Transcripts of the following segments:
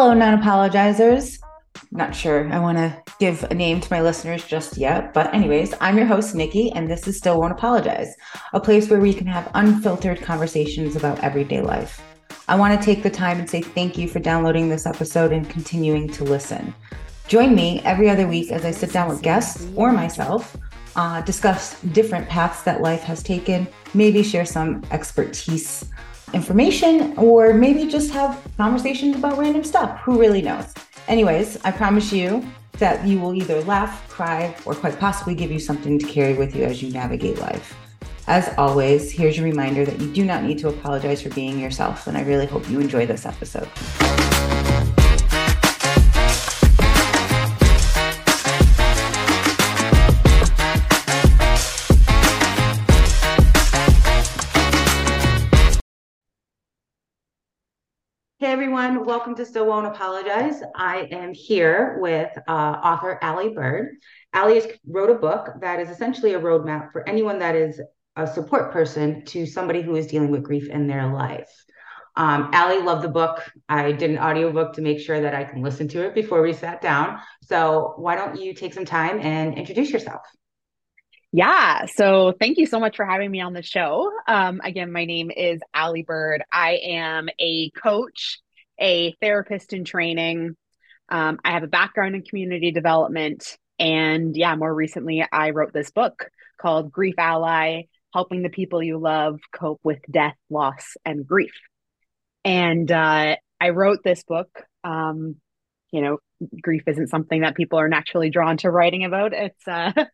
Hello, non apologizers. Not sure I want to give a name to my listeners just yet, but, anyways, I'm your host, Nikki, and this is Still Won't Apologize, a place where we can have unfiltered conversations about everyday life. I want to take the time and say thank you for downloading this episode and continuing to listen. Join me every other week as I sit down with guests or myself, uh, discuss different paths that life has taken, maybe share some expertise information, or maybe just have conversations about random stuff. Who really knows? Anyways, I promise you that you will either laugh, cry, or quite possibly give you something to carry with you as you navigate life. As always, here's your reminder that you do not need to apologize for being yourself, and I really hope you enjoy this episode. Everyone, welcome to Still Won't Apologize. I am here with uh, author Aly Bird. Aly wrote a book that is essentially a roadmap for anyone that is a support person to somebody who is dealing with grief in their life. Um, Aly loved the book. I did an audiobook to make sure that I can listen to it before we sat down. So why don't you take some time and introduce yourself? Yeah. So thank you so much for having me on the show. Um, again, my name is Aly Bird. I am a coach, a therapist in training. Um, I have a background in community development. And yeah, more recently, I wrote this book called Grief Ally helping the people you love cope with death, loss, and grief. And uh, I wrote this book. Um, you know, grief isn't something that people are naturally drawn to writing about. It's, uh,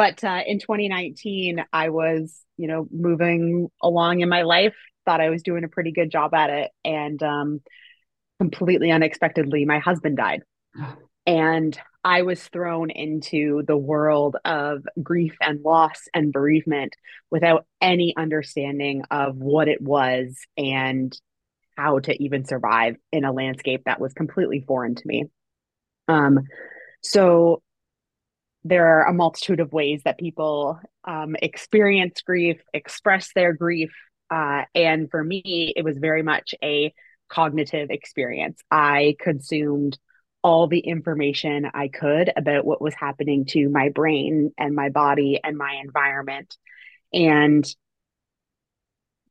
but uh, in 2019, I was, you know, moving along in my life, thought I was doing a pretty good job at it. And um, completely unexpectedly, my husband died. And I was thrown into the world of grief and loss and bereavement without any understanding of what it was and how to even survive in a landscape that was completely foreign to me. Um, so there are a multitude of ways that people um, experience grief, express their grief. Uh, and for me, it was very much a cognitive experience. I consumed all the information I could about what was happening to my brain and my body and my environment. And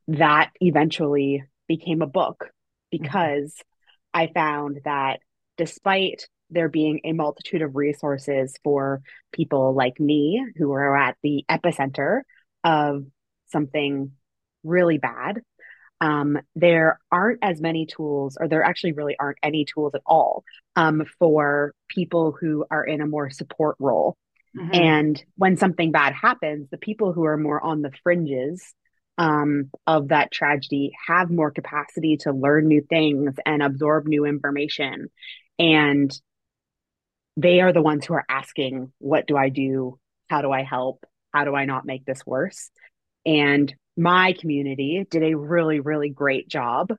that eventually became a book because mm-hmm. I found that despite there being a multitude of resources for people like me who are at the epicenter of something really bad, um, there aren't as many tools, or there actually really aren't any tools at all um, for people who are in a more support role. Mm-hmm. And when something bad happens, the people who are more on the fringes um, of that tragedy have more capacity to learn new things and absorb new information. And they are the ones who are asking, What do I do? How do I help? How do I not make this worse? And my community did a really, really great job,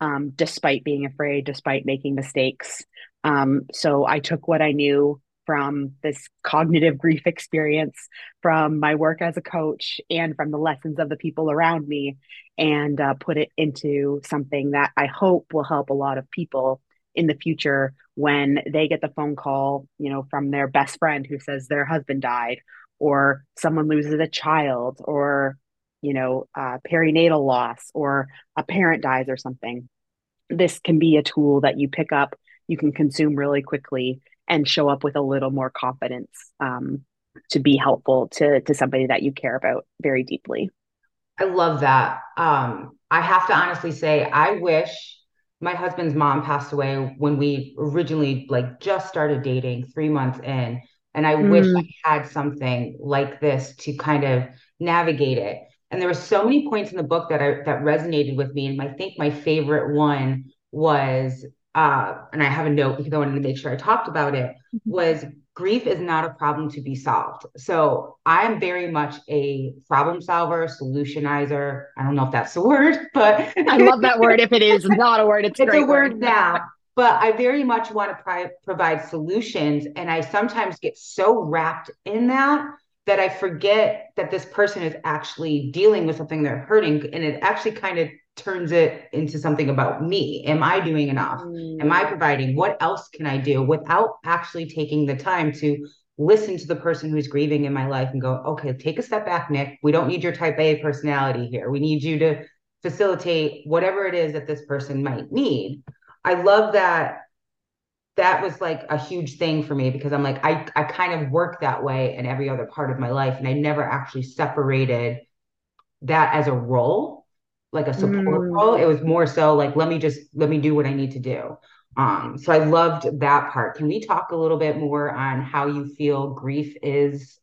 um, despite being afraid, despite making mistakes. Um, so I took what I knew from this cognitive grief experience, from my work as a coach, and from the lessons of the people around me, and uh, put it into something that I hope will help a lot of people in the future when they get the phone call, you know, from their best friend who says their husband died, or someone loses a child, or you know, perinatal loss or a parent dies or something, this can be a tool that you pick up, you can consume really quickly, and show up with a little more confidence um, to be helpful to to somebody that you care about very deeply. I love that. Um, I have to honestly say, I wish my husband's mom passed away when we originally like just started dating, three months in, and I mm. wish I had something like this to kind of navigate it and there were so many points in the book that I that resonated with me. And I think my favorite one was, uh, and I have a note because I wanted to make sure I talked about it, mm-hmm. was grief is not a problem to be solved. So I am very much a problem solver, solutionizer. I don't know if that's the word, but I love that word. If it is not a word, it's, it's a, a word, word now. But I very much want to pri- provide solutions. And I sometimes get so wrapped in that that I forget that this person is actually dealing with something they're hurting. And it actually kind of turns it into something about me. Am I doing enough? Mm. Am I mm. providing? What else can I do without actually taking the time to listen to the person who's grieving in my life and go, okay, take a step back, Nick. We don't need your type A personality here. We need you to facilitate whatever it is that this person might need. I love that that was like a huge thing for me because I'm like I I kind of work that way in every other part of my life and I never actually separated that as a role like a support mm. role it was more so like let me just let me do what I need to do um so I loved that part can we talk a little bit more on how you feel grief is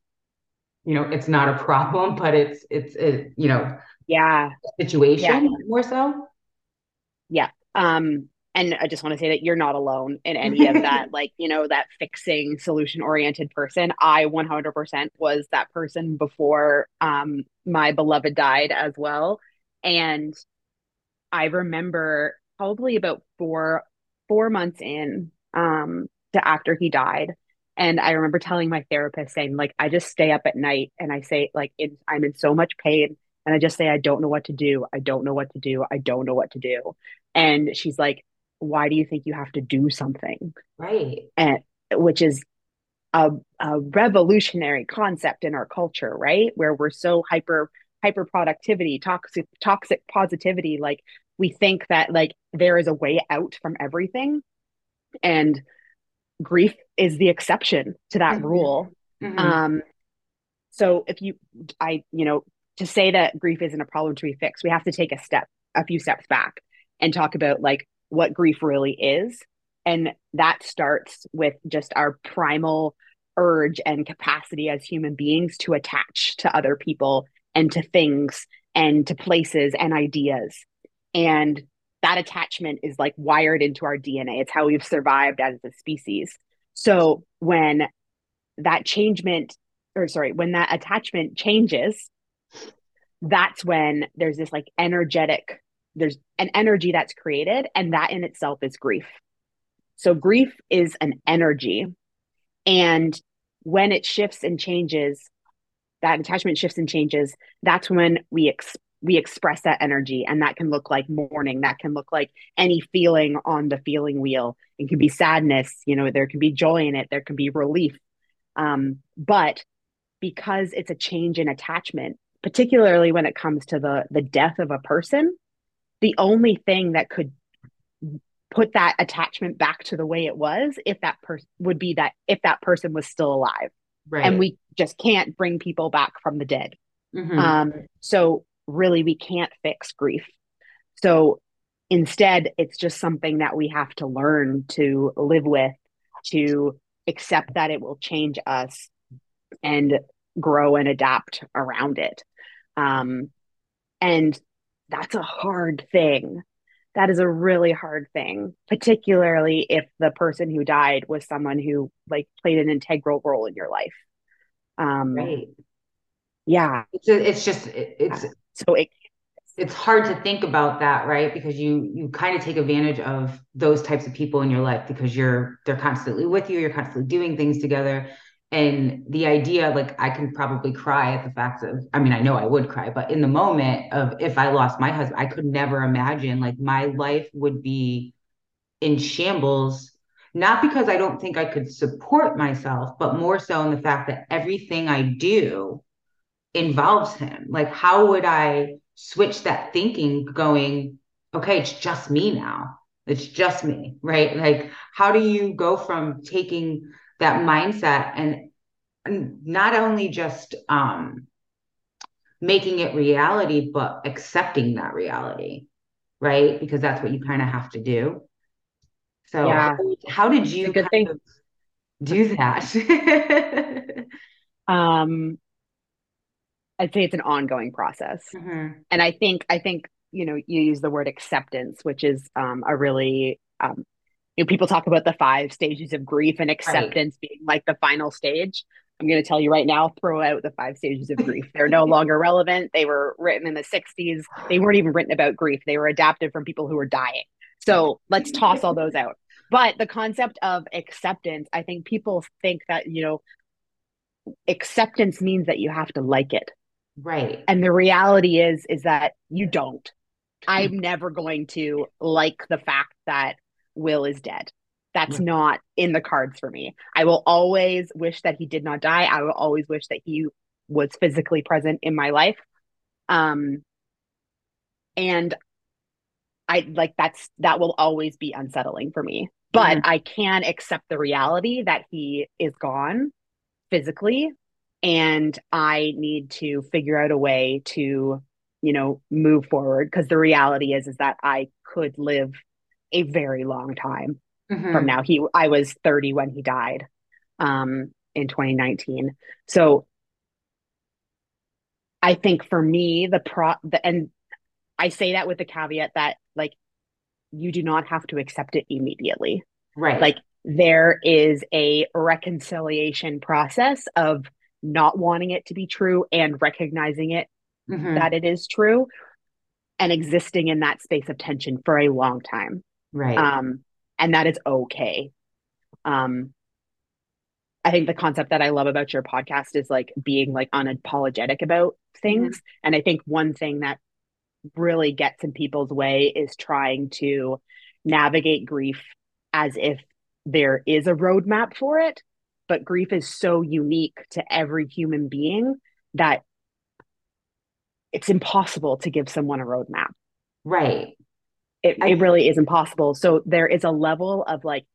you know it's not a problem but it's it's a, you know yeah situation yeah. more so yeah um and I just want to say that you're not alone in any of that, like, you know, that fixing solution oriented person. I 100% was that person before um, my beloved died as well. And I remember probably about four, four months in um, to after he died. And I remember telling my therapist saying, like, I just stay up at night and I say, like, I'm in so much pain. And I just say, I don't know what to do. I don't know what to do. I don't know what to do. And she's like, why do you think you have to do something? Right. And which is a, a revolutionary concept in our culture, right? Where we're so hyper hyper productivity, toxic toxic positivity. Like we think that like there is a way out from everything. And grief is the exception to that mm-hmm. rule. Mm-hmm. Um so if you I, you know, to say that grief isn't a problem to be fixed, we have to take a step, a few steps back and talk about like what grief really is. And that starts with just our primal urge and capacity as human beings to attach to other people and to things and to places and ideas. And that attachment is like wired into our DNA. It's how we've survived as a species. So when that changement, or sorry, when that attachment changes, that's when there's this like energetic there's an energy that's created and that in itself is grief so grief is an energy and when it shifts and changes that attachment shifts and changes that's when we ex- we express that energy and that can look like mourning that can look like any feeling on the feeling wheel. It can be sadness you know there can be joy in it there can be relief. Um, but because it's a change in attachment particularly when it comes to the the death of a person the only thing that could put that attachment back to the way it was if that person would be that if that person was still alive right. and we just can't bring people back from the dead mm-hmm. um, so really we can't fix grief so instead it's just something that we have to learn to live with to accept that it will change us and grow and adapt around it um, and that's a hard thing. That is a really hard thing, particularly if the person who died was someone who like played an integral role in your life. Um, right. Yeah. It's, it's just, it's, so it, it's hard to think about that right because you you kind of take advantage of those types of people in your life because you're they're constantly with you you're constantly doing things together and the idea like i can probably cry at the fact of i mean i know i would cry but in the moment of if i lost my husband i could never imagine like my life would be in shambles not because i don't think i could support myself but more so in the fact that everything i do involves him. Like how would i switch that thinking going okay it's just me now. It's just me right? Like how do you go from taking that mindset and, and not only just um, making it reality, but accepting that reality, right? Because that's what you kind of have to do. So, yeah. how, how did you do that? um, I'd say it's an ongoing process, mm-hmm. and I think I think you know you use the word acceptance, which is um, a really um, you know, people talk about the five stages of grief and acceptance right. being like the final stage. I'm going to tell you right now, throw out the five stages of grief. They're no longer relevant. They were written in the 60s. They weren't even written about grief. They were adapted from people who were dying. So let's toss all those out. But the concept of acceptance, I think people think that, you know, acceptance means that you have to like it. Right. And the reality is, is that you don't. Hmm. I'm never going to like the fact that Will is dead. That's not in the cards for me. I will always wish that he did not die. I will always wish that he was physically present in my life. Um and I like that's that will always be unsettling for me. But mm-hmm. I can accept the reality that he is gone physically and I need to figure out a way to, you know, move forward because the reality is is that I could live a very long time mm-hmm. from now. He I was 30 when he died um in 2019. So I think for me the pro the and I say that with the caveat that like you do not have to accept it immediately. Right. Like there is a reconciliation process of not wanting it to be true and recognizing it mm-hmm. that it is true and existing in that space of tension for a long time. Right. Um and that is okay. Um I think the concept that I love about your podcast is like being like unapologetic about things. Mm-hmm. And I think one thing that really gets in people's way is trying to navigate grief as if there is a roadmap for it. But grief is so unique to every human being that it's impossible to give someone a roadmap. Right. It, I, it really is impossible. So there is a level of like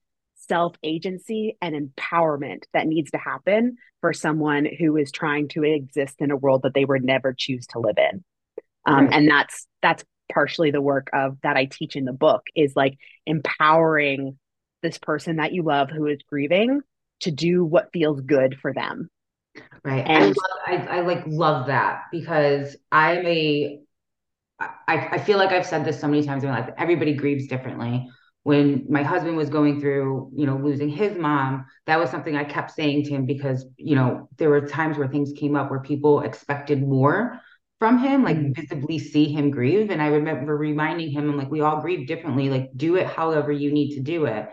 self agency and empowerment that needs to happen for someone who is trying to exist in a world that they would never choose to live in um, right. and that's that's partially the work of that i teach in the book is like empowering this person that you love who is grieving to do what feels good for them right and I, love, I, I like love that because i'm a I, I feel like i've said this so many times in my life everybody grieves differently when my husband was going through you know losing his mom that was something i kept saying to him because you know there were times where things came up where people expected more from him, like mm-hmm. visibly see him grieve. And I remember reminding him, I'm like, we all grieve differently. Like, do it however you need to do it.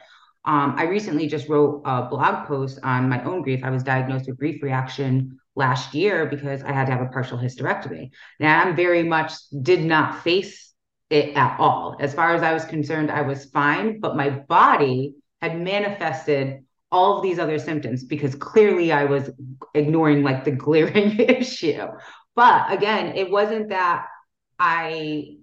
Um, I recently just wrote a blog post on my own grief. I was diagnosed with grief reaction last year because I had to have a partial hysterectomy. Now, I'm very much did not face it at all. As far as I was concerned, I was fine, but my body had manifested all of these other symptoms because clearly I was ignoring like the glaring issue. But again, it wasn't that I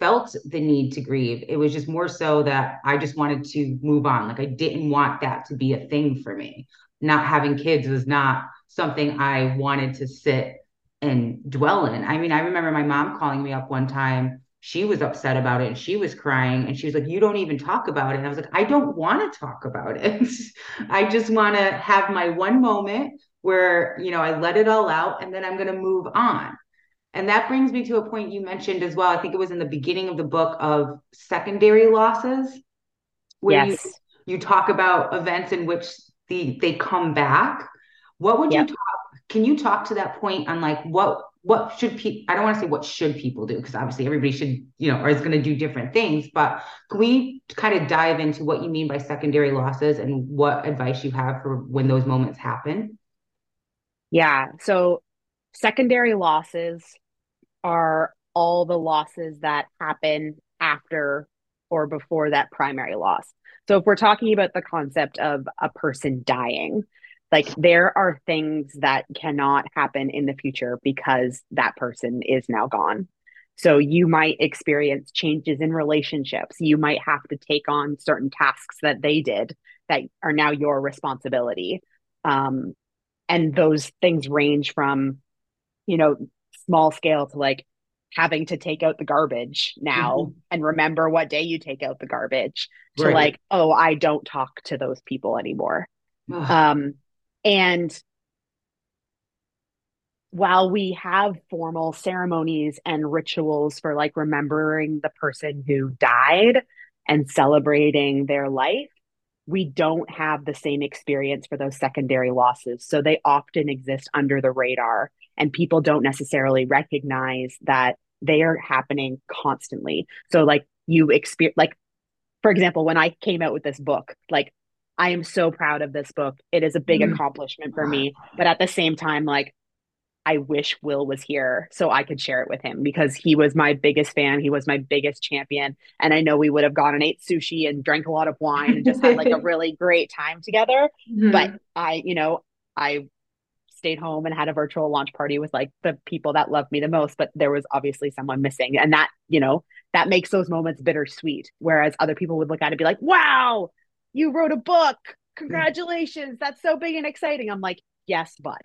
felt the need to grieve. It was just more so that I just wanted to move on. Like I didn't want that to be a thing for me. Not having kids was not something I wanted to sit and dwell in. I mean, I remember my mom calling me up one time. She was upset about it and she was crying and she was like, You don't even talk about it. And I was like, I don't want to talk about it. I just want to have my one moment where you know I let it all out and then I'm going to move on. And that brings me to a point you mentioned as well. I think it was in the beginning of the book of secondary losses, where yes. you, you talk about events in which the they come back. What would yep. you talk? Can you talk to that point on like what what should people? I don't want to say what should people do because obviously everybody should you know or is going to do different things. But can we kind of dive into what you mean by secondary losses and what advice you have for when those moments happen? Yeah. So secondary losses are all the losses that happen after or before that primary loss. So if we're talking about the concept of a person dying, like there are things that cannot happen in the future because that person is now gone. So you might experience changes in relationships. You might have to take on certain tasks that they did that are now your responsibility. Um, and those things range from you know small scale to like having to take out the garbage now mm-hmm. and remember what day you take out the garbage to like oh i don't talk to those people anymore um and while we have formal ceremonies and rituals for like remembering the person who died and celebrating their life we don't have the same experience for those secondary losses. So they often exist under the radar, and people don't necessarily recognize that they are happening constantly. So, like, you experience, like, for example, when I came out with this book, like, I am so proud of this book. It is a big mm. accomplishment for me. But at the same time, like, I wish Will was here so I could share it with him because he was my biggest fan. He was my biggest champion. And I know we would have gone and ate sushi and drank a lot of wine and just had like a really great time together. Mm-hmm. But I, you know, I stayed home and had a virtual launch party with like the people that loved me the most, but there was obviously someone missing. And that, you know, that makes those moments bittersweet. Whereas other people would look at it and be like, wow, you wrote a book. Congratulations. That's so big and exciting. I'm like, yes, but.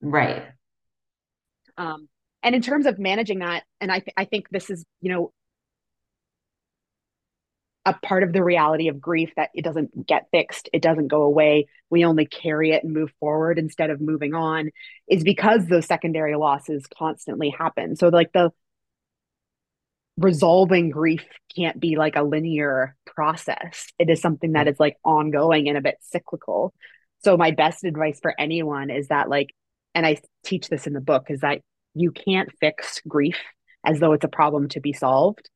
Right. Um, and in terms of managing that, and I, th- I think this is, you know, a part of the reality of grief that it doesn't get fixed, it doesn't go away. We only carry it and move forward instead of moving on, is because those secondary losses constantly happen. So, like, the resolving grief can't be like a linear process, it is something that mm. is like ongoing and a bit cyclical. So, my best advice for anyone is that, like, and I teach this in the book, is that you can't fix grief as though it's a problem to be solved.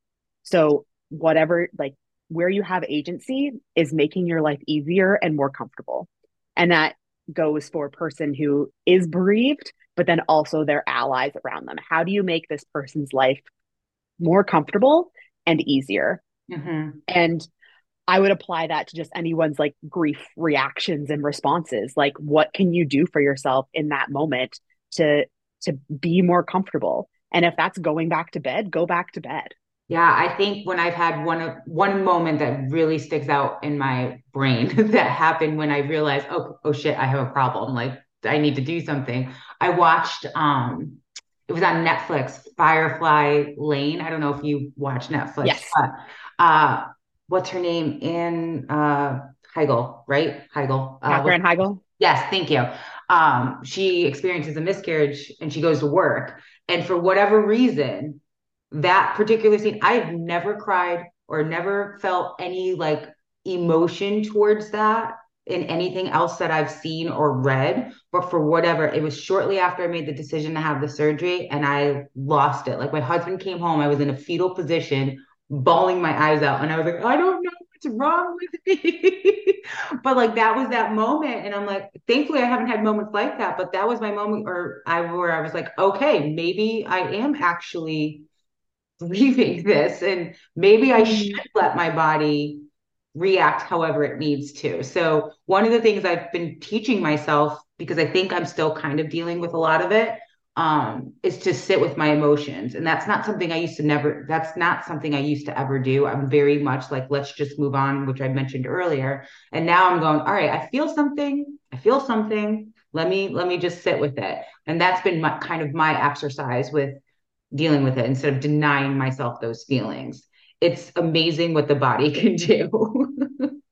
So, whatever, like, where you have agency is making your life easier and more comfortable. And that goes for a person who is bereaved, but then also their allies around them. How do you make this person's life more comfortable and easier? Mm-hmm. And I would apply that to just anyone's like grief reactions and responses. Like, what can you do for yourself in that moment to to be more comfortable? And if that's going back to bed, go back to bed. Yeah, I think when I've had one one moment that really sticks out in my brain that happened when I realized, oh, oh shit, I have a problem. Like I need to do something. I watched um it was on Netflix, Firefly Lane. I don't know if you watch Netflix. Yes. But, uh what's her name in uh Heigl, right? Heigl. Uh, Katherine Heigl. Yes, thank you. Um, she experiences a miscarriage and she goes to work. And for whatever reason, that particular scene, I've never cried or never felt any like emotion towards that in anything else that I've seen or read. But for whatever, it was shortly after I made the decision to have the surgery and I lost it. Like my husband came home, I was in a fetal position bawling my eyes out. And I was like, I don't know what's wrong with me. but like that was that moment. And I'm like, thankfully I haven't had moments like that. But that was my moment or I where I was like, okay, maybe I am actually grieving this. And maybe I mm-hmm. should let my body react however it needs to. So one of the things I've been teaching myself, because I think I'm still kind of dealing with a lot of it, um is to sit with my emotions. And that's not something i used to never that's not something i used to ever do. I'm very much like let's just move on which i mentioned earlier. And now i'm going all right i feel something i feel something. Let me let me just sit with it. And that's been my kind of my exercise with dealing with it instead of denying myself those feelings it's amazing what the body can do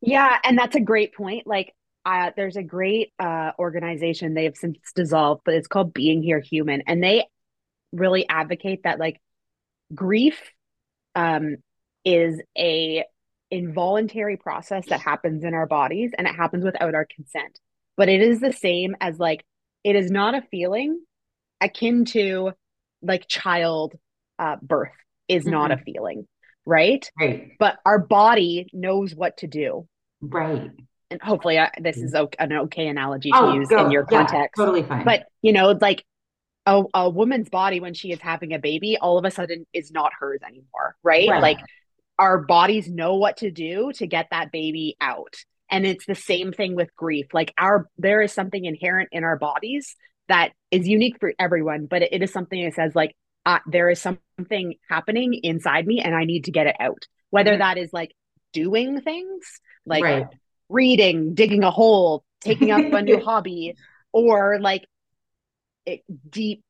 yeah and that's a great point like uh, there's a great uh, organization they have since dissolved, but it's called Being Here Human, and they really advocate that like grief um, is a involuntary process that happens in our bodies and it happens without our consent. But it is the same as like it is not a feeling akin to like child uh, birth is mm-hmm. not a feeling, right? Right. But our body knows what to do. Right and hopefully I, this is okay, an okay analogy to oh, use go. in your context. Yeah, totally fine. But you know, like a, a woman's body when she is having a baby, all of a sudden is not hers anymore, right? right? Like our bodies know what to do to get that baby out. And it's the same thing with grief. Like our there is something inherent in our bodies that is unique for everyone, but it, it is something that says like uh, there is something happening inside me and I need to get it out. Whether mm-hmm. that is like doing things like right reading, digging a hole, taking up a new hobby, or like it, deep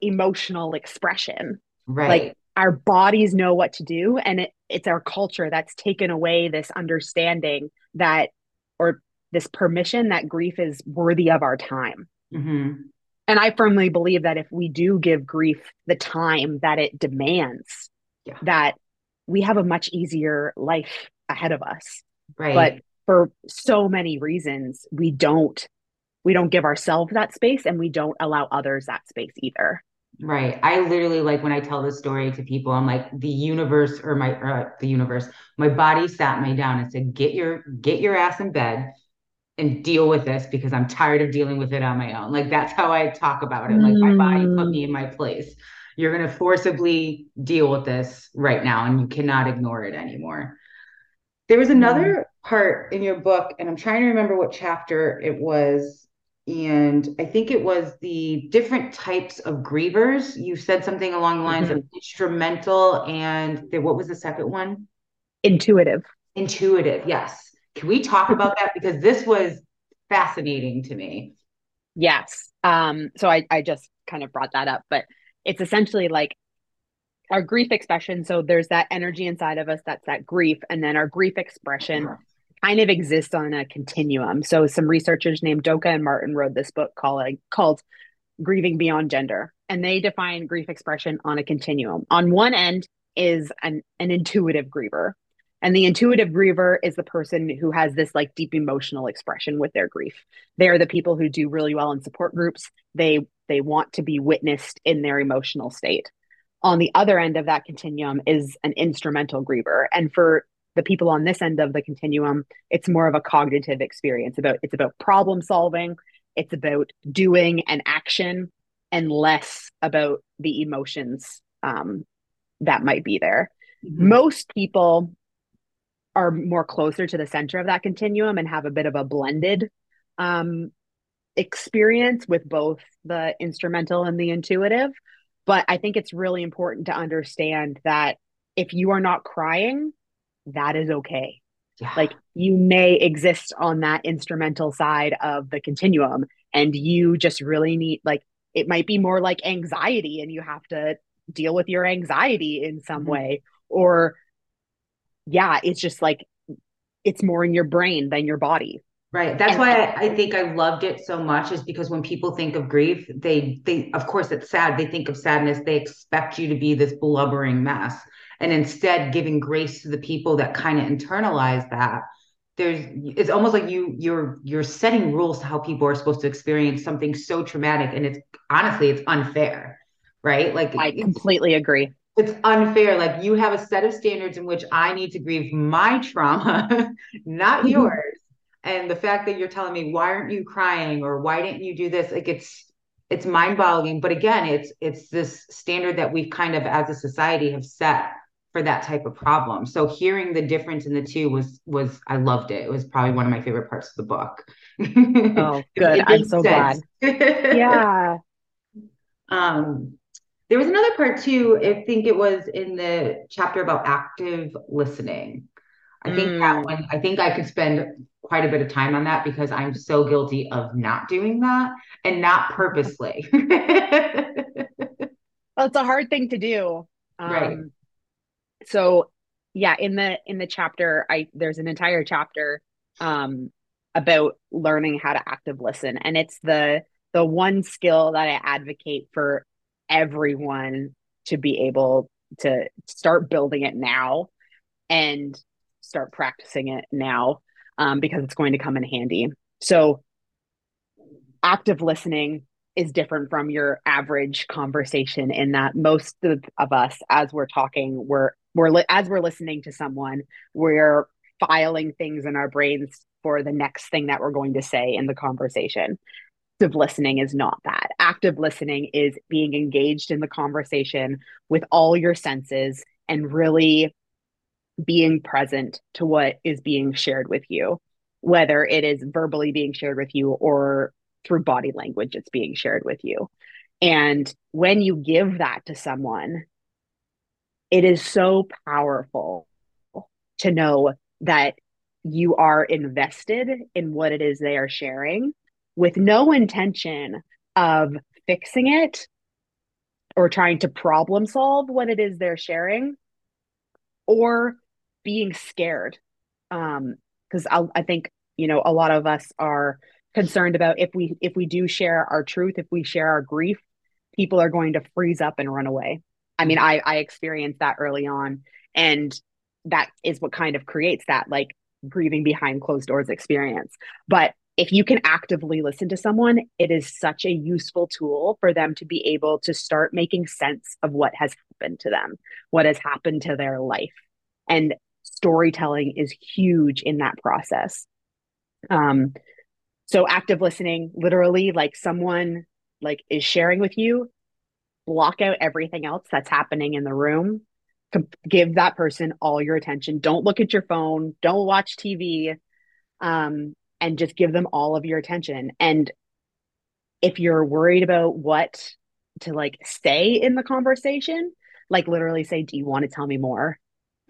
emotional expression. Right. Like our bodies know what to do, and it, it's our culture that's taken away this understanding that, or this permission that grief is worthy of our time. Mm-hmm. And I firmly believe that if we do give grief the time that it demands, yeah. that we have a much easier life ahead of us. Right. But for so many reasons we don't we don't give ourselves that space and we don't allow others that space either right i literally like when i tell this story to people i'm like the universe or my uh, the universe my body sat me down and said get your get your ass in bed and deal with this because I'm tired of dealing with it on my own. Like that's how I talk about it. Like my body put me in my place. You're going to forcibly deal with this right now and you cannot ignore it anymore. There was another part in your book, and I'm trying to remember what chapter it was. And I think it was the different types of grievers. You said something along the lines mm-hmm. of instrumental and the, what was the second one? Intuitive. Intuitive, yes. Can we talk about that? Because this was fascinating to me. Yes. Um, so I, I just kind of brought that up, but it's essentially like our grief expression. So there's that energy inside of us that's that grief. And then our grief expression kind of exists on a continuum. So some researchers named Doka and Martin wrote this book called, called Grieving Beyond Gender. And they define grief expression on a continuum. On one end is an, an intuitive griever. And the intuitive griever is the person who has this like deep emotional expression with their grief. They are the people who do really well in support groups. They they want to be witnessed in their emotional state. On the other end of that continuum is an instrumental griever. And for the people on this end of the continuum, it's more of a cognitive experience about it's about problem solving, it's about doing an action and less about the emotions um, that might be there. Mm-hmm. Most people are more closer to the center of that continuum and have a bit of a blended um, experience with both the instrumental and the intuitive. But I think it's really important to understand that if you are not crying, that is okay. Yeah. Like you may exist on that instrumental side of the continuum, and you just really need, like, it might be more like anxiety, and you have to deal with your anxiety in some mm-hmm. way. Or, yeah, it's just like it's more in your brain than your body. Right. That's and, why I, I, think I loved it so much is because when people think of grief, they they of course it's sad. They think of sadness. They expect you to be this blubbering mess. And instead giving grace to the people that kind of internalize that. There's it's almost like you you're you're setting rules to how people are supposed to experience something so traumatic. And it's honestly it's unfair. Right. Like I completely agree it's unfair. Like you have a set of standards in which I need to grieve my trauma, not mm-hmm. yours. And the fact that you're telling me why aren't you crying? or why didn't you do this? like it's it's mind-boggling. But again it's it's this standard that we've kind of as a society have set for that type of problem. So hearing the difference in the two was was i loved it. It was probably one of my favorite parts of the book. Oh good. i'm so sense. glad. Yeah. Um there was another part too i think it was in the chapter about active listening I think mm. that one, I think I could spend quite a bit of time on that because I'm so guilty of not doing that and not purposely. well, it's a hard thing to do. Um, right. So yeah, in the in the chapter, I there's an entire chapter um about learning how to active listen. And it's the the one skill that I advocate for everyone to be able to start building it now and start practicing it now um, because it's going to come in handy. So, active listening is different from your average conversation in that most of, of us, as we're talking, we're we're li- as we're listening to someone, we're filing things in our brains for the next thing that we're going to say in the conversation. Active listening is not that. Active listening is being engaged in the conversation with all your senses and really being present to what is being shared with you, whether it is verbally being shared with you or through body language, it's being shared with you. And when you give that to someone, it is so powerful to know that you are invested in what it is they are sharing with no intention of fixing it or trying to problem solve what it is they're sharing or being scared. Um because i think you know a lot of us are concerned about if we if we do share our truth if we share our grief people are going to freeze up and run away. I mean i i experienced that early on and that is what kind of creates that like grieving behind closed doors experience. But if you can actively listen to someone it is such a useful tool for them to be able to start making sense of what has happened to them what has happened to their life and storytelling is huge in that process. Um, So active listening, literally like someone like is sharing with you, block out everything else that's happening in the room. Give that person all your attention. Don't look at your phone. Don't watch TV. Um, and just give them all of your attention. And if you're worried about what to like say in the conversation, like literally say, Do you want to tell me more?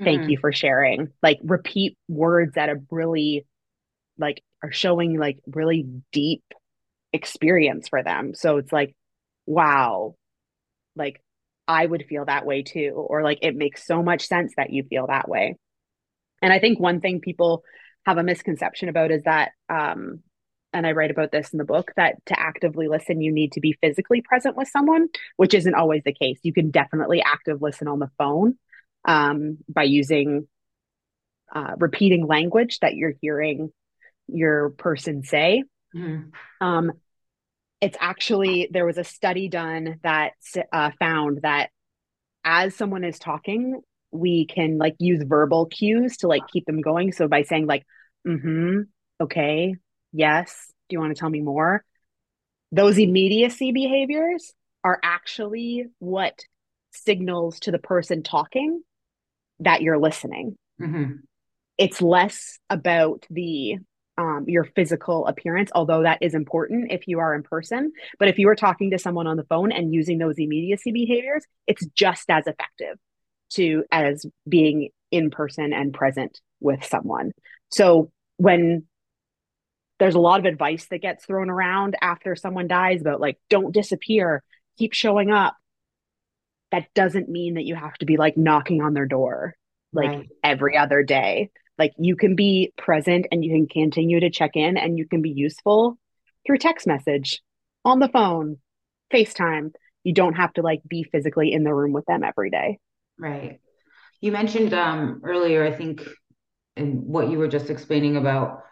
Thank mm-hmm. you for sharing. Like repeat words that are really like are showing like really deep experience for them. So it's like, wow, like I would feel that way too. Or like it makes so much sense that you feel that way. And I think one thing people have a misconception about is that um and I write about this in the book that to actively listen, you need to be physically present with someone, which isn't always the case. You can definitely active listen on the phone um, by using uh, repeating language that you're hearing your person say. Mm-hmm. Um, it's actually, there was a study done that uh, found that as someone is talking, we can like use verbal cues to like keep them going. So by saying like, mm hmm, okay, yes, do you want to tell me more? Those immediacy behaviors are actually what signals to the person talking that you're listening. Mm-hmm. It's less about the um, your physical appearance, although that is important if you are in person. But if you are talking to someone on the phone and using those immediacy behaviors, it's just as effective to as being in person and present with someone. So when there's a lot of advice that gets thrown around after someone dies about like don't disappear keep showing up that doesn't mean that you have to be like knocking on their door like right. every other day like you can be present and you can continue to check in and you can be useful through text message on the phone facetime you don't have to like be physically in the room with them every day right you mentioned um earlier i think in what you were just explaining about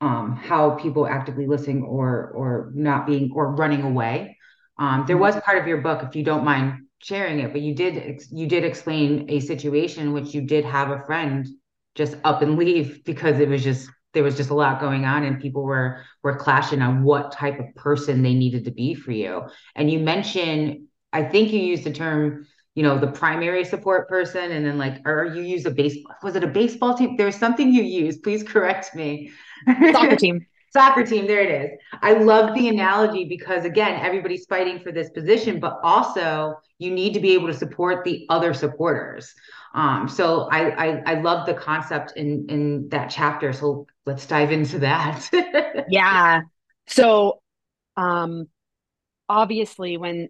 um, how people actively listening or or not being or running away. Um, there was part of your book, if you don't mind sharing it, but you did you did explain a situation in which you did have a friend just up and leave because it was just there was just a lot going on and people were were clashing on what type of person they needed to be for you. And you mentioned, I think you used the term you know, the primary support person, and then like, or you use a baseball? Was it a baseball team? There was something you used. Please correct me. Soccer team. Soccer team. There it is. I love the analogy because again, everybody's fighting for this position, but also you need to be able to support the other supporters. Um, so I, I I love the concept in in that chapter. So let's dive into that. yeah. So um obviously when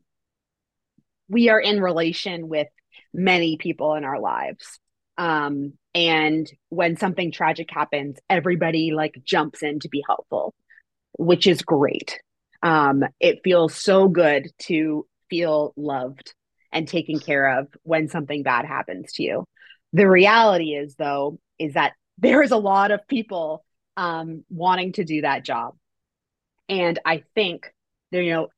we are in relation with many people in our lives. Um, and when something tragic happens, everybody like jumps in to be helpful, which is great. Um, it feels so good to feel loved and taken care of when something bad happens to you. The reality is, though, is that there is a lot of people um, wanting to do that job. And I think you know,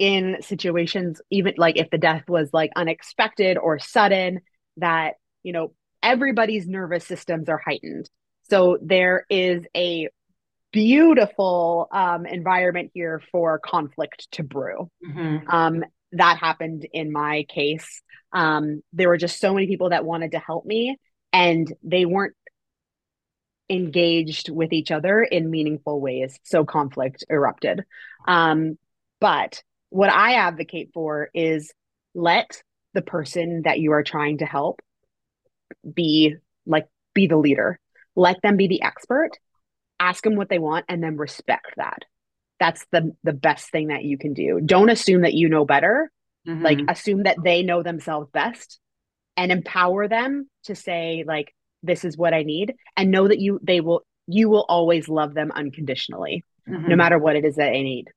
in situations even like if the death was like unexpected or sudden that you know everybody's nervous systems are heightened. So there is a beautiful um, environment here for conflict to brew. Mm-hmm. um, that happened in my case. Um, there were just so many people that wanted to help me and they weren't engaged with each other in meaningful ways so conflict erupted. Um, but what I advocate for is let the person that you are trying to help be like be the leader. Let them be the expert. Ask them what they want and then respect that. That's the the best thing that you can do. Don't assume that you know better. Mm-hmm. Like assume that they know themselves best and empower them to say like this is what I need and know that you they will you will always love them unconditionally mm-hmm. no matter what it is that they need.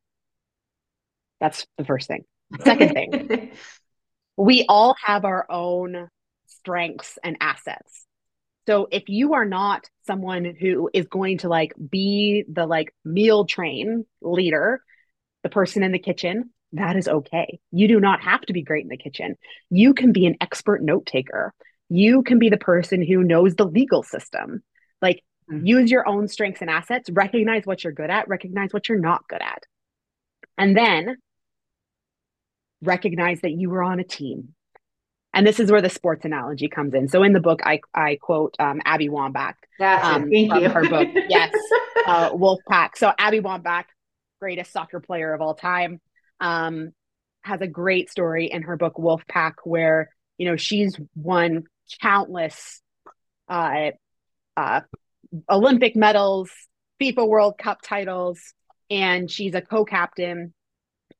That's the first thing. Second thing, we all have our own strengths and assets. So if you are not someone who is going to like be the like meal train leader, the person in the kitchen, that is okay. You do not have to be great in the kitchen. You can be an expert note taker. You can be the person who knows the legal system. Like mm-hmm. use your own strengths and assets, recognize what you're good at, recognize what you're not good at. And then recognize that you were on a team. And this is where the sports analogy comes in. So in the book, I, I quote um, Abby Wambach. That's um. Thank you. Her book, yes, uh, Wolfpack. So Abby Wambach, greatest soccer player of all time, um, has a great story in her book Wolfpack, where you know she's won countless uh, uh, Olympic medals, FIFA World Cup titles, and she's a co-captain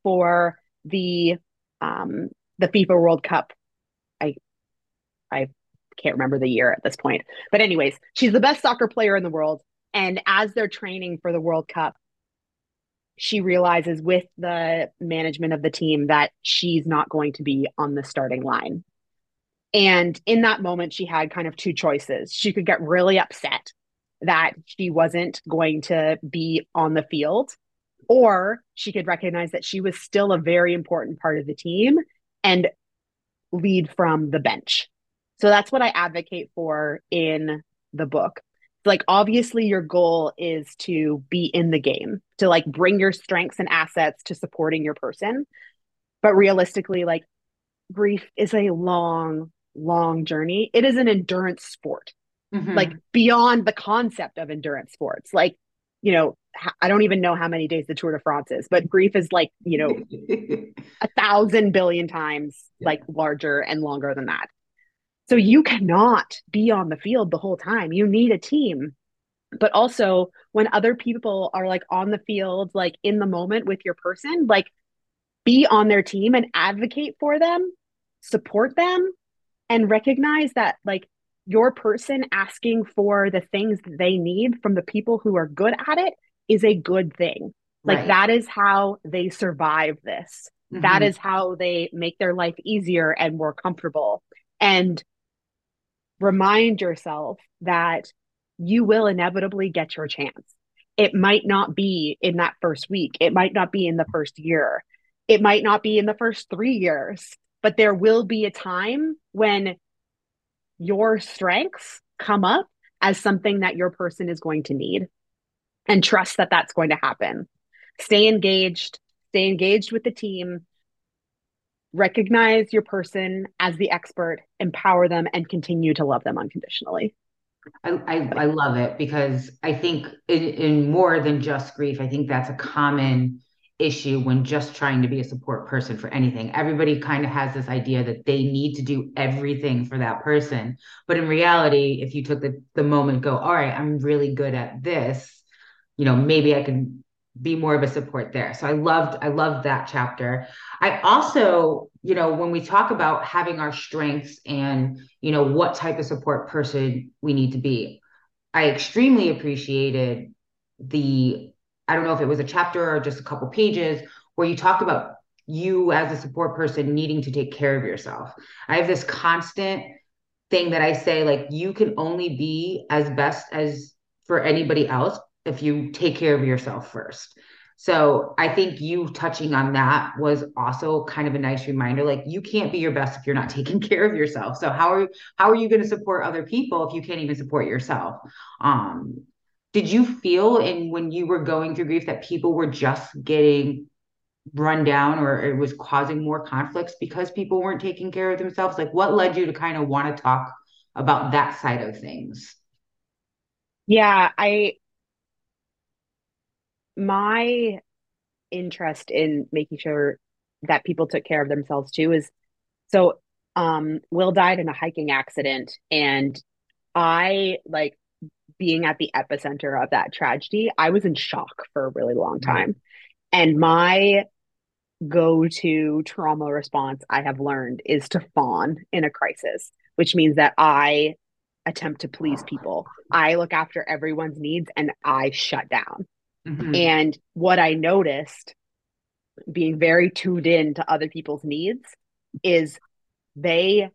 for the um, the FIFA World Cup. I I can't remember the year at this point, but anyways, she's the best soccer player in the world. And as they're training for the World Cup, she realizes with the management of the team that she's not going to be on the starting line. And in that moment, she had kind of two choices. She could get really upset that she wasn't going to be on the field, or she could recognize that she was still a very important part of the team and lead from the bench. So that's what I advocate for in the book. Like, obviously, your goal is to be in the game, to like bring your strengths and assets to supporting your person. But realistically, like, grief is a long, long journey. It is an endurance sport, mm-hmm. like beyond the concept of endurance sports. Like, you know, I don't even know how many days the Tour de France is, but grief is like, you know, a thousand billion times yeah. like larger and longer than that. So you cannot be on the field the whole time. You need a team. But also when other people are like on the field, like in the moment with your person, like be on their team and advocate for them, support them, and recognize that like your person asking for the things that they need from the people who are good at it is a good thing. Like right. that is how they survive this. Mm-hmm. That is how they make their life easier and more comfortable. And remind yourself that you will inevitably get your chance. It might not be in that first week. It might not be in the first year. It might not be in the first three years, but there will be a time when your strengths come up as something that your person is going to need and trust that that's going to happen. Stay engaged, stay engaged with the team, recognize your person as the expert, empower them, and continue to love them unconditionally. I, I, I love it because I think in, in more than just grief, I think that's a common issue when just trying to be a support person for anything. Everybody kind of has this idea that they need to do everything for that person. But in reality, if you took the, the moment, go, all right, I'm really good at this, you know, maybe I can be more of a support there. So I loved, I loved that chapter. I also, you know, when we talk about having our strengths and, you know, what type of support person we need to be, I extremely appreciated the I don't know if it was a chapter or just a couple pages where you talked about you as a support person needing to take care of yourself. I have this constant thing that I say like you can only be as best as for anybody else if you take care of yourself first. So I think you touching on that was also kind of a nice reminder. Like you can't be your best if you're not taking care of yourself. So how are how are you going to support other people if you can't even support yourself? Um, did you feel in when you were going through grief that people were just getting run down or it was causing more conflicts because people weren't taking care of themselves like what led you to kind of want to talk about that side of things yeah i my interest in making sure that people took care of themselves too is so um will died in a hiking accident and i like being at the epicenter of that tragedy, I was in shock for a really long time. Mm-hmm. And my go to trauma response I have learned is to fawn in a crisis, which means that I attempt to please people. I look after everyone's needs and I shut down. Mm-hmm. And what I noticed being very tuned in to other people's needs is they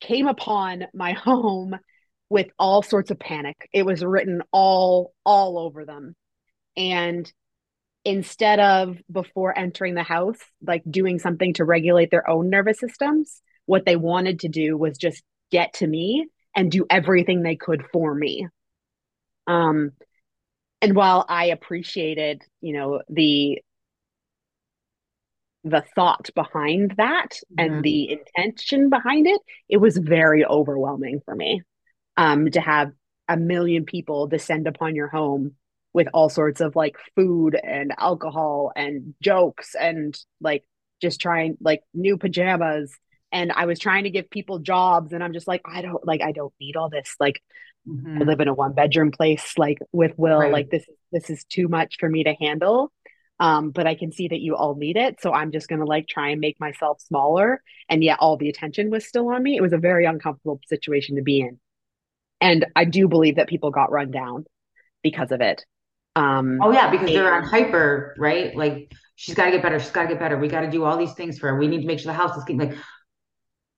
came upon my home with all sorts of panic. It was written all all over them. And instead of before entering the house like doing something to regulate their own nervous systems, what they wanted to do was just get to me and do everything they could for me. Um, and while I appreciated, you know, the the thought behind that mm-hmm. and the intention behind it, it was very overwhelming for me. Um, to have a million people descend upon your home with all sorts of like food and alcohol and jokes and like just trying like new pajamas and I was trying to give people jobs and I'm just like I don't like I don't need all this like mm-hmm. I live in a one bedroom place like with Will right. like this this is too much for me to handle um but I can see that you all need it so I'm just going to like try and make myself smaller and yet all the attention was still on me it was a very uncomfortable situation to be in and I do believe that people got run down because of it um, oh yeah, because and, they're on hyper, right? Like she's got to get better. She's got to get better. We got to do all these things for her. We need to make sure the house is clean. Like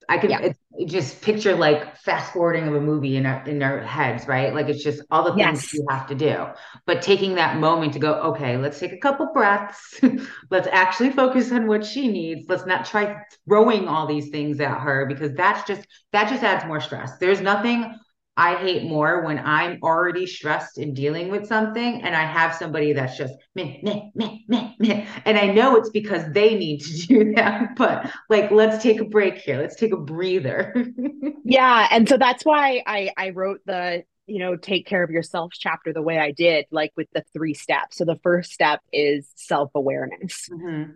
I can yeah. Just picture like fast forwarding of a movie in our in our heads, right? Like it's just all the things yes. you have to do. But taking that moment to go, okay, let's take a couple breaths. let's actually focus on what she needs. Let's not try throwing all these things at her because that's just that just adds more stress. There's nothing I hate more when I'm already stressed in dealing with something and I have somebody that's just meh, meh, meh, meh, meh. And I know it's because they need to do that, but like, let's take a break here. Let's take a breather. yeah. And so that's why I, I wrote the, you know, take care of yourself chapter the way I did, like with the three steps. So the first step is self awareness. Mm-hmm.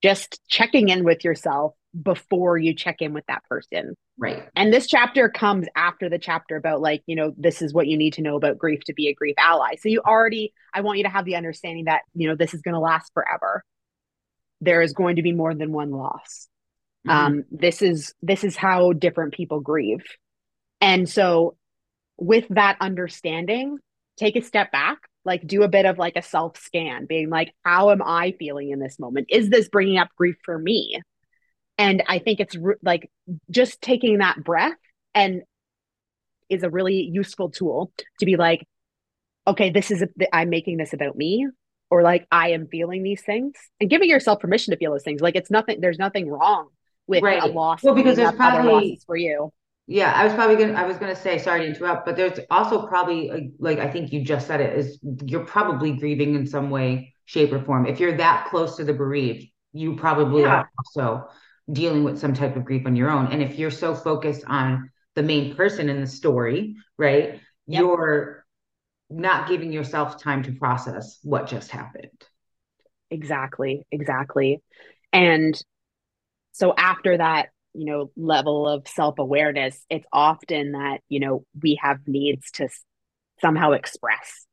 Just checking in with yourself before you check in with that person. Right. And this chapter comes after the chapter about like, you know, this is what you need to know about grief to be a grief ally. So you already I want you to have the understanding that, you know, this is going to last forever. There is going to be more than one loss. Mm-hmm. Um this is this is how different people grieve. And so with that understanding, take a step back, like do a bit of like a self scan, being like, how am I feeling in this moment? Is this bringing up grief for me? And I think it's re- like just taking that breath and is a really useful tool to be like, okay, this is, a, I'm making this about me, or like I am feeling these things and giving yourself permission to feel those things. Like it's nothing, there's nothing wrong with right. a loss. Well, because there's probably for you. Yeah, I was probably gonna. I was gonna say sorry to interrupt, but there's also probably a, like I think you just said it is you're probably grieving in some way, shape, or form. If you're that close to the bereaved, you probably yeah. are also dealing with some type of grief on your own. And if you're so focused on the main person in the story, right, yep. you're not giving yourself time to process what just happened. Exactly, exactly. And so after that, you know, level of self awareness, it's often that, you know, we have needs to somehow express.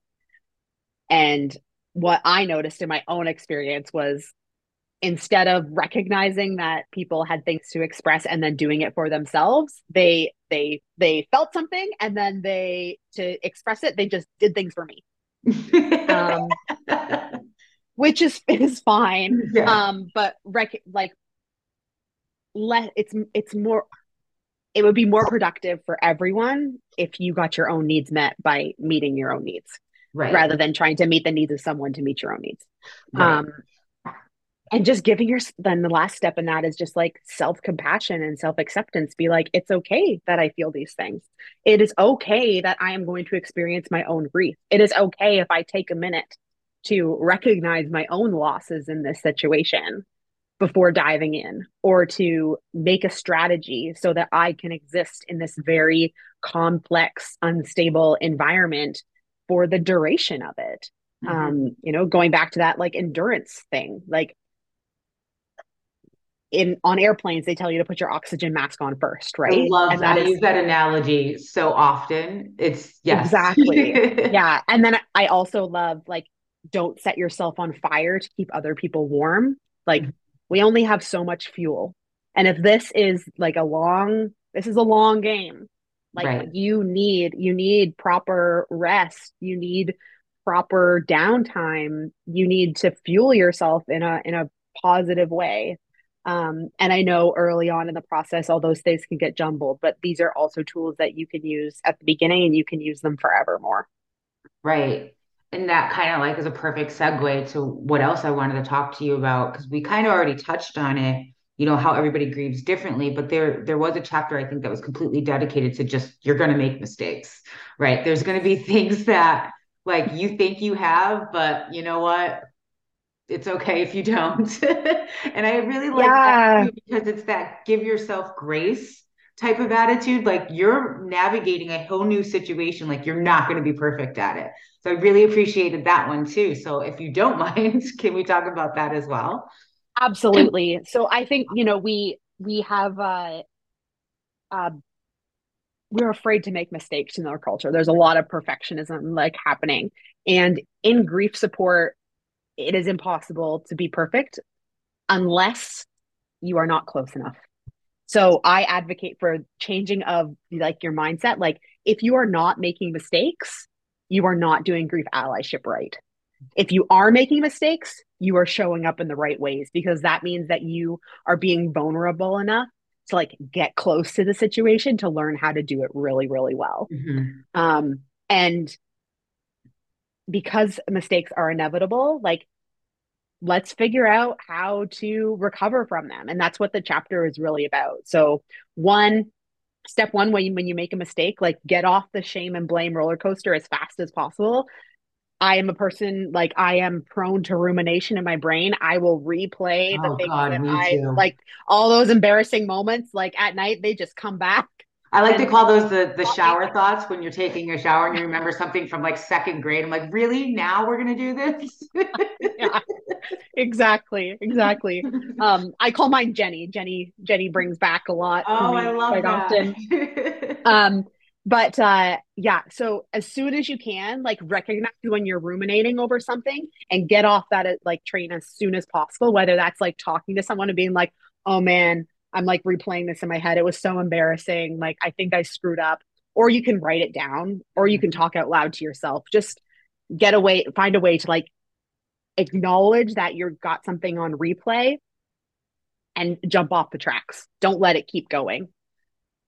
And what I noticed in my own experience was instead of recognizing that people had things to express and then doing it for themselves they they they felt something and then they to express it they just did things for me um, which is is fine yeah. um but rec- like let it's it's more it would be more productive for everyone if you got your own needs met by meeting your own needs right rather than trying to meet the needs of someone to meet your own needs right. um and just giving your then the last step in that is just like self-compassion and self-acceptance. Be like it's okay that i feel these things. It is okay that i am going to experience my own grief. It is okay if i take a minute to recognize my own losses in this situation before diving in or to make a strategy so that i can exist in this very complex unstable environment for the duration of it. Mm-hmm. um you know going back to that like endurance thing like in on airplanes they tell you to put your oxygen mask on first right? i love and that, i use that analogy so often. It's yes. Exactly. Yeah. And then i also love like don't set yourself on fire to keep other people warm. Like mm-hmm. we only have so much fuel. And if this is like a long this is a long game like right. you need you need proper rest. You need proper downtime. You need to fuel yourself in a in a positive way um, and I know early on in the process, all those things can get jumbled, but these are also tools that you can use at the beginning and you can use them forevermore. Right. And that kind of like is a perfect segue to what else I wanted to talk to you about because we kind of already touched on it, you know, how everybody grieves differently, but there there was a chapter I think that was completely dedicated to just you're going to make mistakes, right? There's going to be things that like you think you have, but you know what? It's okay if you don't. and I really like yeah. that because it's that give yourself grace type of attitude. Like you're navigating a whole new situation, like you're not going to be perfect at it. So I really appreciated that one too. So if you don't mind, can we talk about that as well? Absolutely. So I think, you know, we we have uh uh we're afraid to make mistakes in our culture. There's a lot of perfectionism like happening. And in grief support, it is impossible to be perfect unless you are not close enough. So I advocate for changing of like your mindset. Like if you are not making mistakes, you are not doing grief allyship right. If you are making mistakes, you are showing up in the right ways because that means that you are being vulnerable enough to like get close to the situation to learn how to do it really really well mm-hmm. um and because mistakes are inevitable like let's figure out how to recover from them and that's what the chapter is really about so one step one when you, when you make a mistake like get off the shame and blame roller coaster as fast as possible I am a person like I am prone to rumination in my brain. I will replay the oh, things God, that I too. like all those embarrassing moments. Like at night, they just come back. I like to call those the the shower thoughts when you're taking a shower and you remember something from like second grade. I'm like, really? Now we're gonna do this? yeah, exactly, exactly. Um, I call mine Jenny. Jenny Jenny brings back a lot. Oh, I love quite that. often. um, but uh yeah so as soon as you can like recognize when you're ruminating over something and get off that uh, like train as soon as possible whether that's like talking to someone and being like oh man i'm like replaying this in my head. It was so embarrassing. Like i think i screwed up. Or you can write it down. Or you mm-hmm. can talk out loud to yourself. Just get away find a way to like acknowledge that you've got something on replay and jump off the tracks. Don't let it keep going.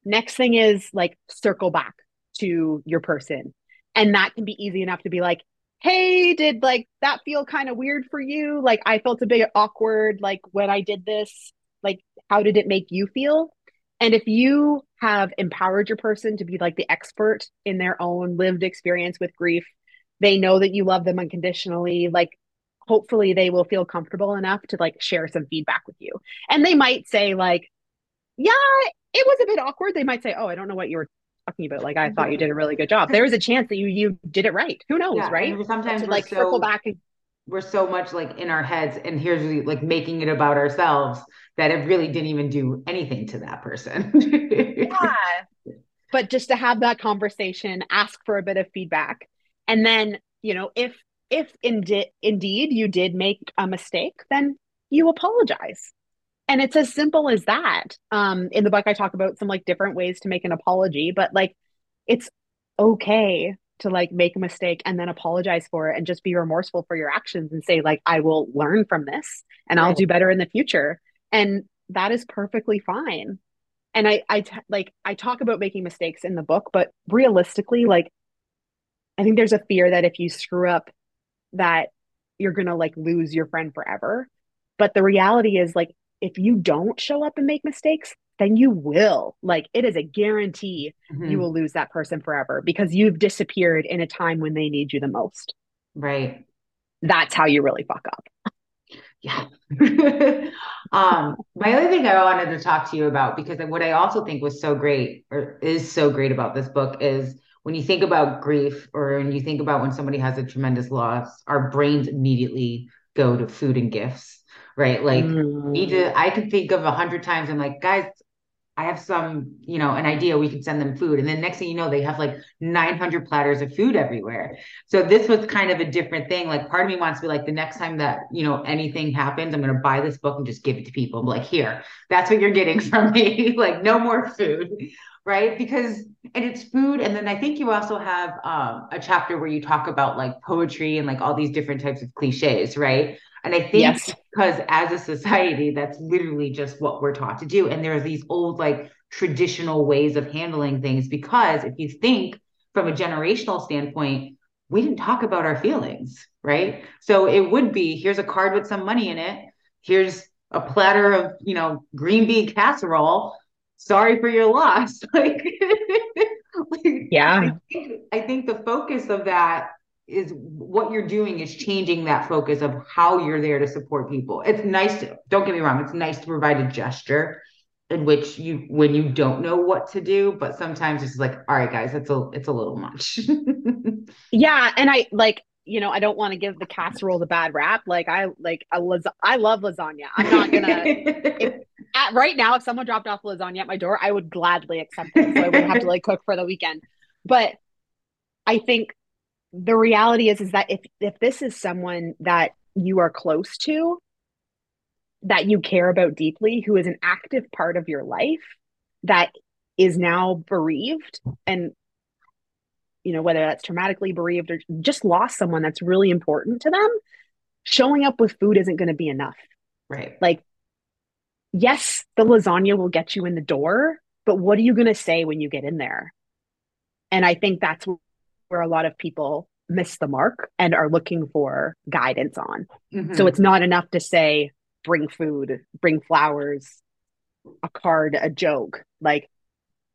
Next thing is like circle back to your person. And that can be easy enough to be like, hey, did like that feel kind of weird for you? Like I felt a bit awkward like when I did this. How did it make you feel? And if you have empowered your person to be like the expert in their own lived experience with grief, they know that you love them unconditionally. Like, hopefully, they will feel comfortable enough to like share some feedback with you. And they might say, like, yeah, it was a bit awkward. They might say, "Oh, I don't know what you were talking about. Like, I thought you did a really good job." There is a chance that you you did it right. Who knows, yeah, right? Sometimes to, like so, circle back and we're so much like in our heads, and here's like making it about ourselves that it really didn't even do anything to that person. yeah, but just to have that conversation, ask for a bit of feedback, and then you know if if indeed indeed you did make a mistake, then you apologize. And it's as simple as that. Um in the book i talk about some like different ways to make an apology but like it's okay to like make a mistake and then apologize for it and just be remorseful for your actions and say like i will learn from this and right. i'll do better in the future and that is perfectly fine and i i t- like i talk about making mistakes in the book but realistically like i think there's a fear that if you screw up that you're gonna like lose your friend forever but the reality is like if you don't show up and make mistakes, then you will. Like it is a guarantee mm-hmm. you will lose that person forever because you've disappeared in a time when they need you the most. Right. That's how you really fuck up. Yeah. um, my other thing I wanted to talk to you about, because what I also think was so great or is so great about this book is when you think about grief or when you think about when somebody has a tremendous loss, our brains immediately go to food and gifts right? Like mm. need to, I could think of a hundred times. I'm like, guys, I have some, you know, an idea. We can send them food, and then next thing you know, they have like 900 platters of food everywhere. So this was kind of a different thing. Like part of me wants to be like, the next time that you know anything happens, I'm going to buy this book and just give it to people. I'm like, here, that's what you're getting from me. like no more food, right? Because and it's food, and then I think you also have um, a chapter where you talk about like poetry and like all these different types of cliches, right? And I think yes. Because as a society, that's literally just what we're taught to do. And there are these old, like traditional ways of handling things. Because if you think from a generational standpoint, we didn't talk about our feelings, right? So it would be here's a card with some money in it. Here's a platter of, you know, green bean casserole. Sorry for your loss. Like, yeah. I think, I think the focus of that is what you're doing is changing that focus of how you're there to support people. It's nice to, don't get me wrong, it's nice to provide a gesture in which you when you don't know what to do, but sometimes it's like, all right, guys, it's a it's a little much. yeah, and I like you know, I don't want to give the casserole the bad rap. Like I like a las- I love lasagna. I'm not gonna if, at right now if someone dropped off lasagna at my door, I would gladly accept it. So I wouldn't have to like cook for the weekend. But I think the reality is is that if if this is someone that you are close to that you care about deeply who is an active part of your life that is now bereaved and you know whether that's traumatically bereaved or just lost someone that's really important to them showing up with food isn't going to be enough. Right. Like yes the lasagna will get you in the door but what are you going to say when you get in there? And i think that's where a lot of people miss the mark and are looking for guidance on. Mm-hmm. So it's not enough to say, bring food, bring flowers, a card, a joke. Like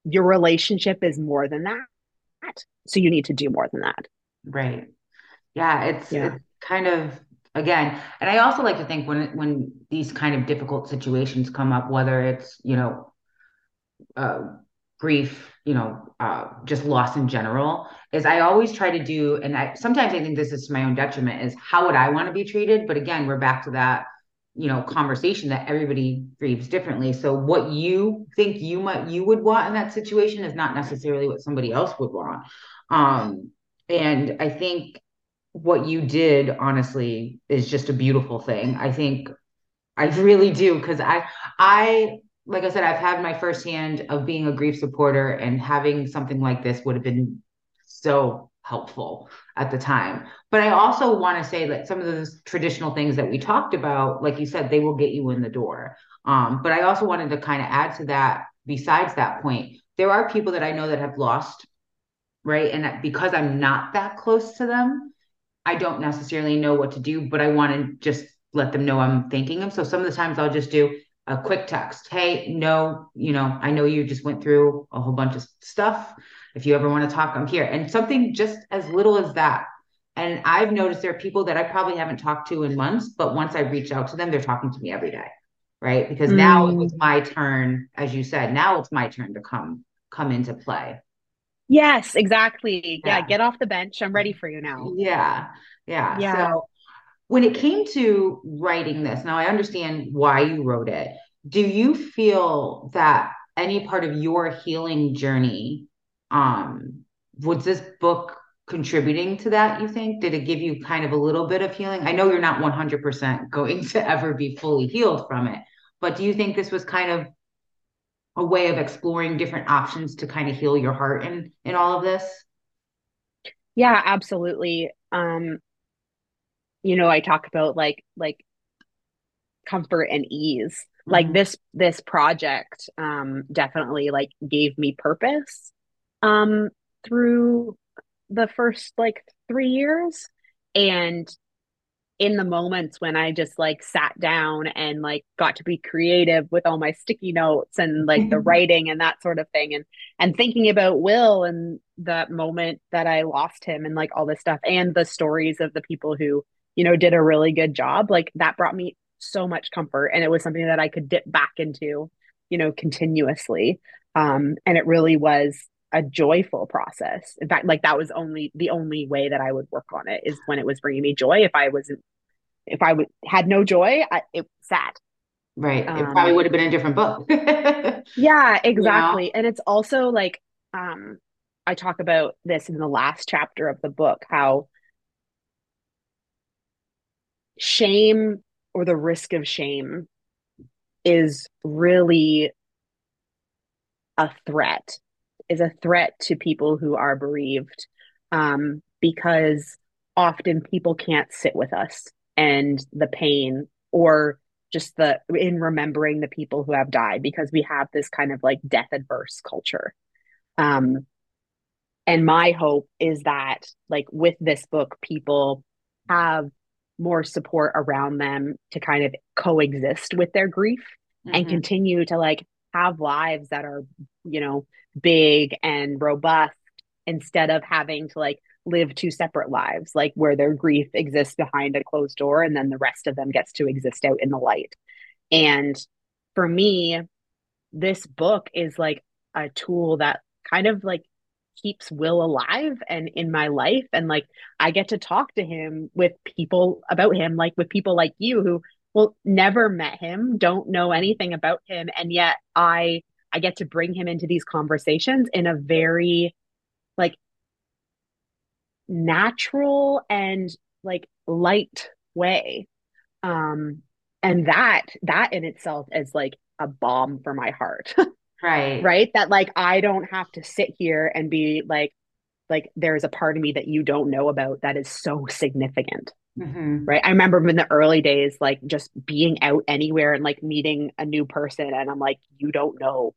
your relationship is more than that. So you need to do more than that. Right. Yeah. It's, yeah. it's kind of, again, and I also like to think when, when these kind of difficult situations come up, whether it's, you know, uh, grief, you know, uh, just loss in general, is I always try to do, and I sometimes I think this is to my own detriment, is how would I want to be treated? But again, we're back to that, you know, conversation that everybody grieves differently. So what you think you might you would want in that situation is not necessarily what somebody else would want. Um, and I think what you did honestly is just a beautiful thing. I think I really do because I I like I said, I've had my first hand of being a grief supporter and having something like this would have been so helpful at the time. But I also want to say that some of those traditional things that we talked about, like you said, they will get you in the door. Um, but I also wanted to kind of add to that, besides that point, there are people that I know that have lost, right? And because I'm not that close to them, I don't necessarily know what to do, but I want to just let them know I'm thanking them. So some of the times I'll just do, a quick text. Hey no you know i know you just went through a whole bunch of stuff. If you ever want to talk i'm here. And something just as little as that. And i've noticed there are people that i probably haven't talked to in months but once i reach out to them they're talking to me every day right? Because mm. now it's my turn as you said now it's my turn to come come into play. Yes exactly. Yeah, yeah. get off the bench. I'm ready for you now. Yeah yeah. Yeah. so when it came to writing this, now I understand why you wrote it. Do you feel that any part of your healing journey um was this book contributing to that you think? Did it give you kind of a little bit of healing? I know you're not 100% going to ever be fully healed from it but do you think this was kind of a way of exploring different options to kind of heal your heart in in all of this? Yeah absolutely. Um you know i talk about like like comfort and ease mm-hmm. like this this project um definitely like gave me purpose um through the first like 3 years and in the moments when I just like sat down and like got to be creative with all my sticky notes and like the mm-hmm. writing and that sort of thing and and thinking about Will and that moment that I lost him and like all this stuff and the stories of the people who you know, did a really good job, like that brought me so much comfort. And it was something that I could dip back into, you know, continuously. Um, and it really was a joyful process. In fact, like that was only the only way that I would work on it is when it was bringing me joy. If I wasn't, if I would had no joy, I, it sad. Right. It um, probably would have been a different book. yeah, exactly. You know? And it's also like, um, I talk about this in the last chapter of the book, how shame or the risk of shame is really a threat is a threat to people who are bereaved um, because often people can't sit with us and the pain or just the in remembering the people who have died because we have this kind of like death adverse culture. Um and my hope is that like with this book people have more support around them to kind of coexist with their grief mm-hmm. and continue to like have lives that are you know big and robust instead of having to like live two separate lives, like where their grief exists behind a closed door and then the rest of them gets to exist out in the light. And for me, this book is like a tool that kind of like keeps Will alive and in my life. And like I get to talk to him with people about him, like with people like you who well never met him, don't know anything about him. And yet I I get to bring him into these conversations in a very like natural and like light way. Um and that that in itself is like a balm for my heart. right. Right? That like I don't have to sit here and be like like there's a part of me that you don't know about that is so significant. Mm-hmm. Right. I remember in the early days, like just being out anywhere and like meeting a new person. And I'm like, you don't know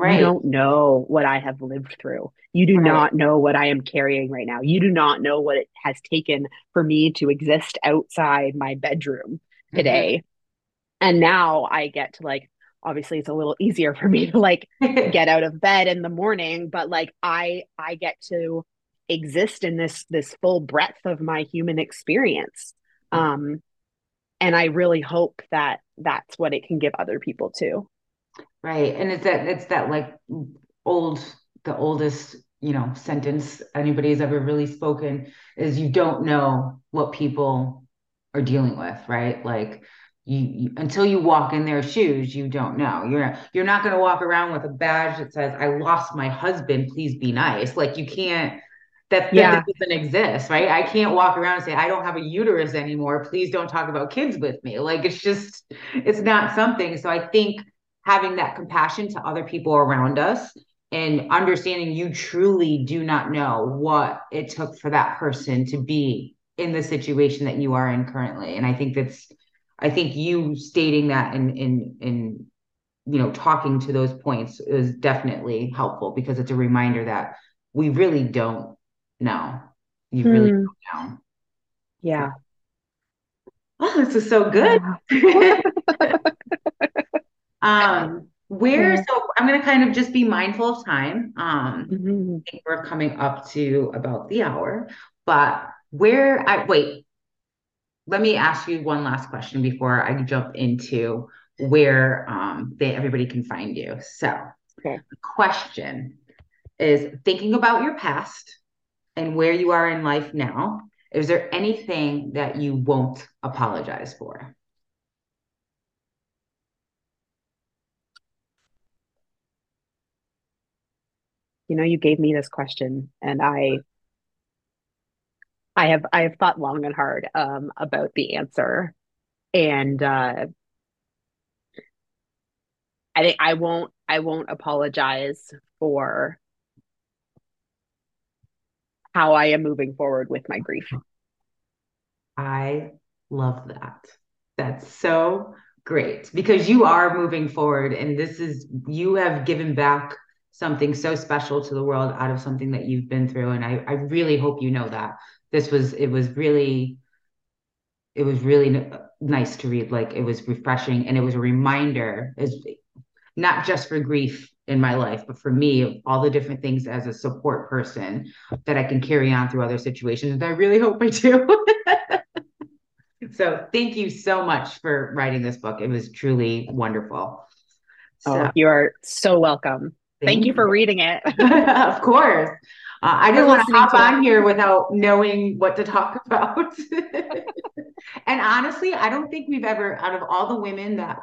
Right. You don't know what I have lived through. You do right. not know what I am carrying right now. You do not know what it has taken for me to exist outside my bedroom today. Mm-hmm. And now I get to like, obviously it's a little easier for me to like get out of bed in the morning, but like I I get to exist in this this full breadth of my human experience. Um and I really hope that that's what it can give other people too. Right. And it's that it's that like old the oldest, you know, sentence anybody has ever really spoken is you don't know what people are dealing with, right? Like you, you until you walk in their shoes, you don't know. You're you're not going to walk around with a badge that says I lost my husband, please be nice. Like you can't that, yeah. that doesn't exist, right? I can't walk around and say, I don't have a uterus anymore. Please don't talk about kids with me. Like it's just, it's not something. So I think having that compassion to other people around us and understanding you truly do not know what it took for that person to be in the situation that you are in currently and i think that's i think you stating that and in in you know talking to those points is definitely helpful because it's a reminder that we really don't know you hmm. really don't know yeah oh this is so good Um, where so I'm gonna kind of just be mindful of time. Um, mm-hmm. I think we're coming up to about the hour, but where I wait, let me ask you one last question before I jump into where um they everybody can find you. So okay. the question is thinking about your past and where you are in life now. Is there anything that you won't apologize for? you know you gave me this question and i i have i have thought long and hard um, about the answer. And uh i think i won't i won't apologize for how i am moving forward with my grief. I love that. That's so great because you are moving forward and this is you have given back something so special to the world out of something that you've been through and I, I really hope you know that this was it was really it was really nice to read like it was refreshing and it was a reminder is not just for grief in my life but for me all the different things as a support person that i can carry on through other situations and i really hope i do so thank you so much for writing this book it was truly wonderful oh, so. oh you are so welcome Thank, you for reading it. of course. Uh, I didn't want to hop on here without knowing what to talk about. and honestly, I don't think we've ever, out of all the women that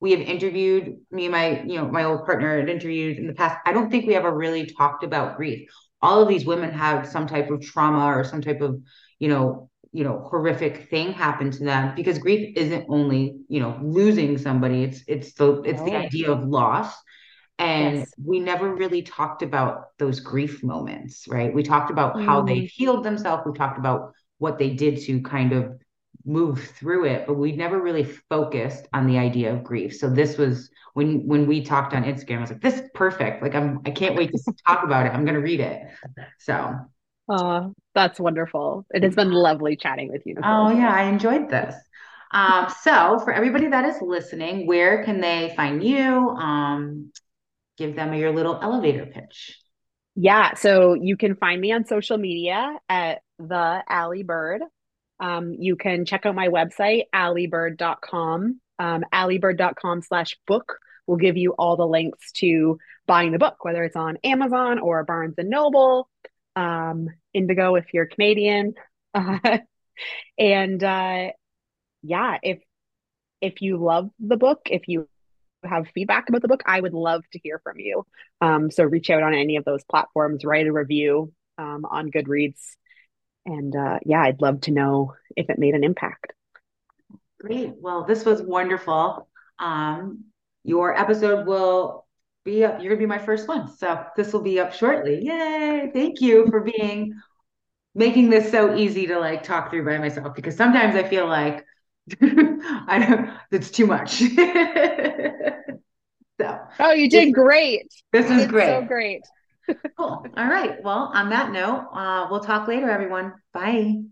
we have interviewed, me and my, you know, my old partner had interviewed in the past, I don't think we ever really talked about grief. All of these women have some type of trauma or some type of, you know, you know horrific thing happen to them because grief isn't only you know losing somebody it's it's the it's the idea of loss and yes. we never really talked about those grief moments, right? We talked about mm. how they healed themselves. We talked about what they did to kind of move through it, but we never really focused on the idea of grief. So this was when when we talked on Instagram, I was like, this is perfect. Like I'm I can't wait to talk about it. I'm gonna read it. So Oh, that's wonderful. It has been lovely chatting with you. Nicole. Oh yeah, I enjoyed this. Um, so for everybody that is listening, where can they find you? Um, give them your little elevator pitch. Yeah, so you can find me on social media at the Aly Bird. Um, you can check out my website, alybird.com. Um, alybird.com slash book will give you all the links to buying the book, whether it's on Amazon or Barnes and Noble, um, Indigo if you're Canadian. Uh, and uh, yeah, if if you love the book, if you have feedback about the book, I would love to hear from you. Um, so reach out on any of those platforms, write a review um, on Goodreads. And uh, yeah, I'd love to know if it made an impact. Great. Well, this was wonderful. Um, your episode will be up. You're going to be my first one. So this will be up shortly. Yay. Thank you for being making this so easy to like talk through by myself because sometimes I feel like I don't, it's too much. so, oh, you did great. This is great. So great. cool. All right. Well, on that note, uh, we'll talk later, everyone. Bye.